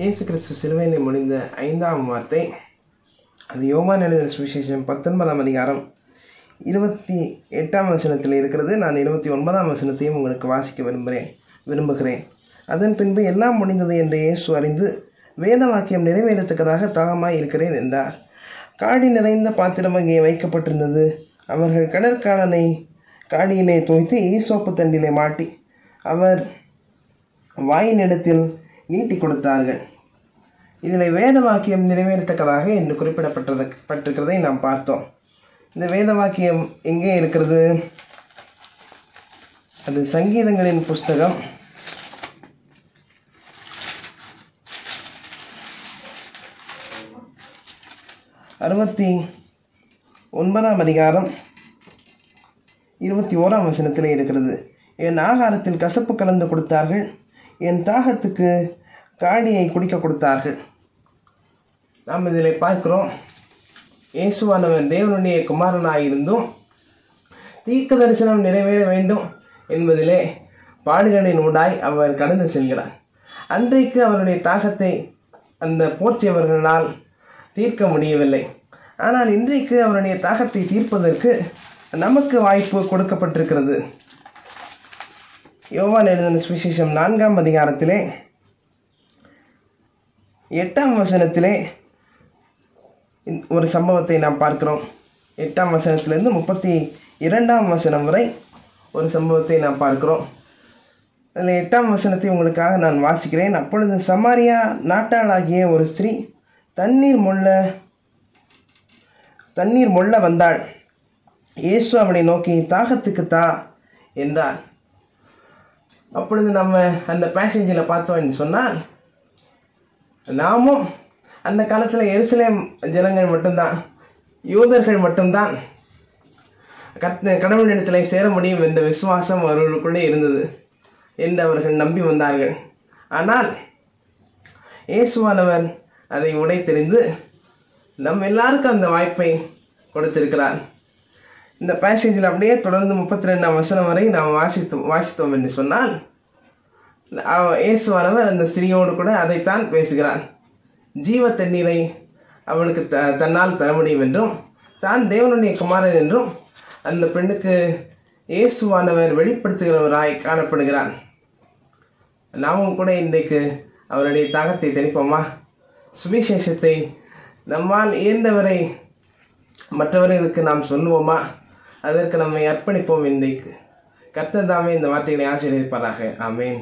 இயேசு கிறிஸ்து சிலுவையில் முடிந்த ஐந்தாம் வார்த்தை. அது யோவான் எழுதின சுவிசேஷம் பத்தொன்பதாம் அதிகாரம். இருபத்தி எட்டாம் வசனத்தில் இருக்கிறது. நான் இருபத்தி ஒன்பதாம் வசனத்தையும் உங்களுக்கு வாசிக்க விரும்புகிறேன் விரும்புகிறேன். அதன் பின்பு எல்லாம் முடிந்தது என்று இயேசு அறிந்து வேத வாக்கியம் நிறைவேறத்தக்கதாக தாகமாய் இருக்கிறேன் என்றார். காடி நிறைந்த பாத்திரம் அங்கே வைக்கப்பட்டிருந்தது. அவர்கள் கடற்காலனை காடியிலே தோய்த்து ஈசோப்பு தண்டிலே மாட்டி அவர் வாயின் இடத்தில் நீட்டி கொடுத்தார்கள். இதில் வேத வாக்கியம் நிறைவேறத்தக்கதாக என்று குறிப்பிடப்பட்டது பட்டிருக்கிறதை நாம் பார்த்தோம். இந்த வேத வாக்கியம் எங்கே இருக்கிறது? அது சங்கீதங்களின் புஸ்தகம். அறுபத்தி ஒன்பதாம் அதிகாரம் இருபத்தி ஓராம் வசனத்தில் இருக்கிறது. என் ஆகாரத்தில் கசப்பு கலந்து கொடுத்தார்கள். என் தாகத்துக்கு காடியை குடிக்க கொடுத்தார்கள். நாம் இதில் பார்க்கிறோம் இயேசுவானவர் தேவனுடைய குமாரனாயிருந்தும் தீர்க்க தரிசனம் நிறைவேற வேண்டும் என்பதிலே பாடுகளின் ஊடாய் அவர் கடந்து செல்கிறார். அன்றைக்கு அவருடைய தாகத்தை அந்த போர்ச்சியவர்களால் தீர்க்க முடியவில்லை. ஆனால் இன்றைக்கு அவருடைய தாகத்தை தீர்ப்பதற்கு நமக்கு வாய்ப்பு கொடுக்கப்பட்டிருக்கிறது. யோவான் எழுதின சுவிசேஷம் நான்காம் அதிகாரத்திலே எட்டாம் வசனத்திலே ஒரு சம்பவத்தை நாம் பார்க்கிறோம். எட்டாம் வசனத்திலேருந்து முப்பத்தி இரண்டாம் வசனம் வரை ஒரு சம்பவத்தை நாம் பார்க்கிறோம். அதில் எட்டாம் வசனத்தை உங்களுக்காக நான் வாசிக்கிறேன். அப்பொழுது சமாரியா நாட்டாளாகிய ஒரு ஸ்திரீ தண்ணீர் மொல்ல தண்ணீர் மொல்ல வந்தாள். இயேசு அவனை நோக்கி தாகத்துக்கு தா என்றார். அப்பொழுது நம்ம அந்த பேசேஜில் பார்த்தோம்னு சொன்னால் நாமும் அந்த காலத்தில் எருசலேம் ஜனங்கள் மட்டும்தான் யூதர்கள் மட்டும்தான் கத் கடவுளிடத்தில் சேர முடியும் என்ற விசுவாசம் அவர்களுக்குள்ளே இருந்தது என்று அவர்கள் நம்பி வந்தார்கள். ஆனால் இயேசுவானவர் அதை உடைத்தெறிந்து நம் எல்லாருக்கும் அந்த வாய்ப்பை கொடுத்திருக்கிறார். இந்த பேசேஜில் அப்படியே தொடர்ந்து முப்பத்தி ரெண்டாம் வசனம் வரை நாம் வாசித்தோம் வாசித்தோம் என்று சொன்னால் இயேசுவானவர் அந்த சிறியோடு கூட அதைத்தான் பேசுகிறான். ஜீவ தண்ணீரை அவனுக்கு த தன்னால் தர முடியும் என்றும் தான் தேவனுடைய குமாரன் என்றும் அந்த பெண்ணுக்கு இயேசுவானவர் வெளிப்படுத்துகிறவராய் காணப்படுகிறான். நாமும் கூட இன்றைக்கு அவருடைய தாகத்தை தெளிப்போமா? சுவிசேஷத்தை நம்மால் இயந்தவரை மற்றவர்களுக்கு நாம் சொல்லுவோமா? அதற்கு நம்மை அர்ப்பணிப்போம் இன்றைக்கு. கர்த்தர் தாமே இந்த வார்த்தைகளை ஆசீர்வதிப்பாராக. ஆமேன்.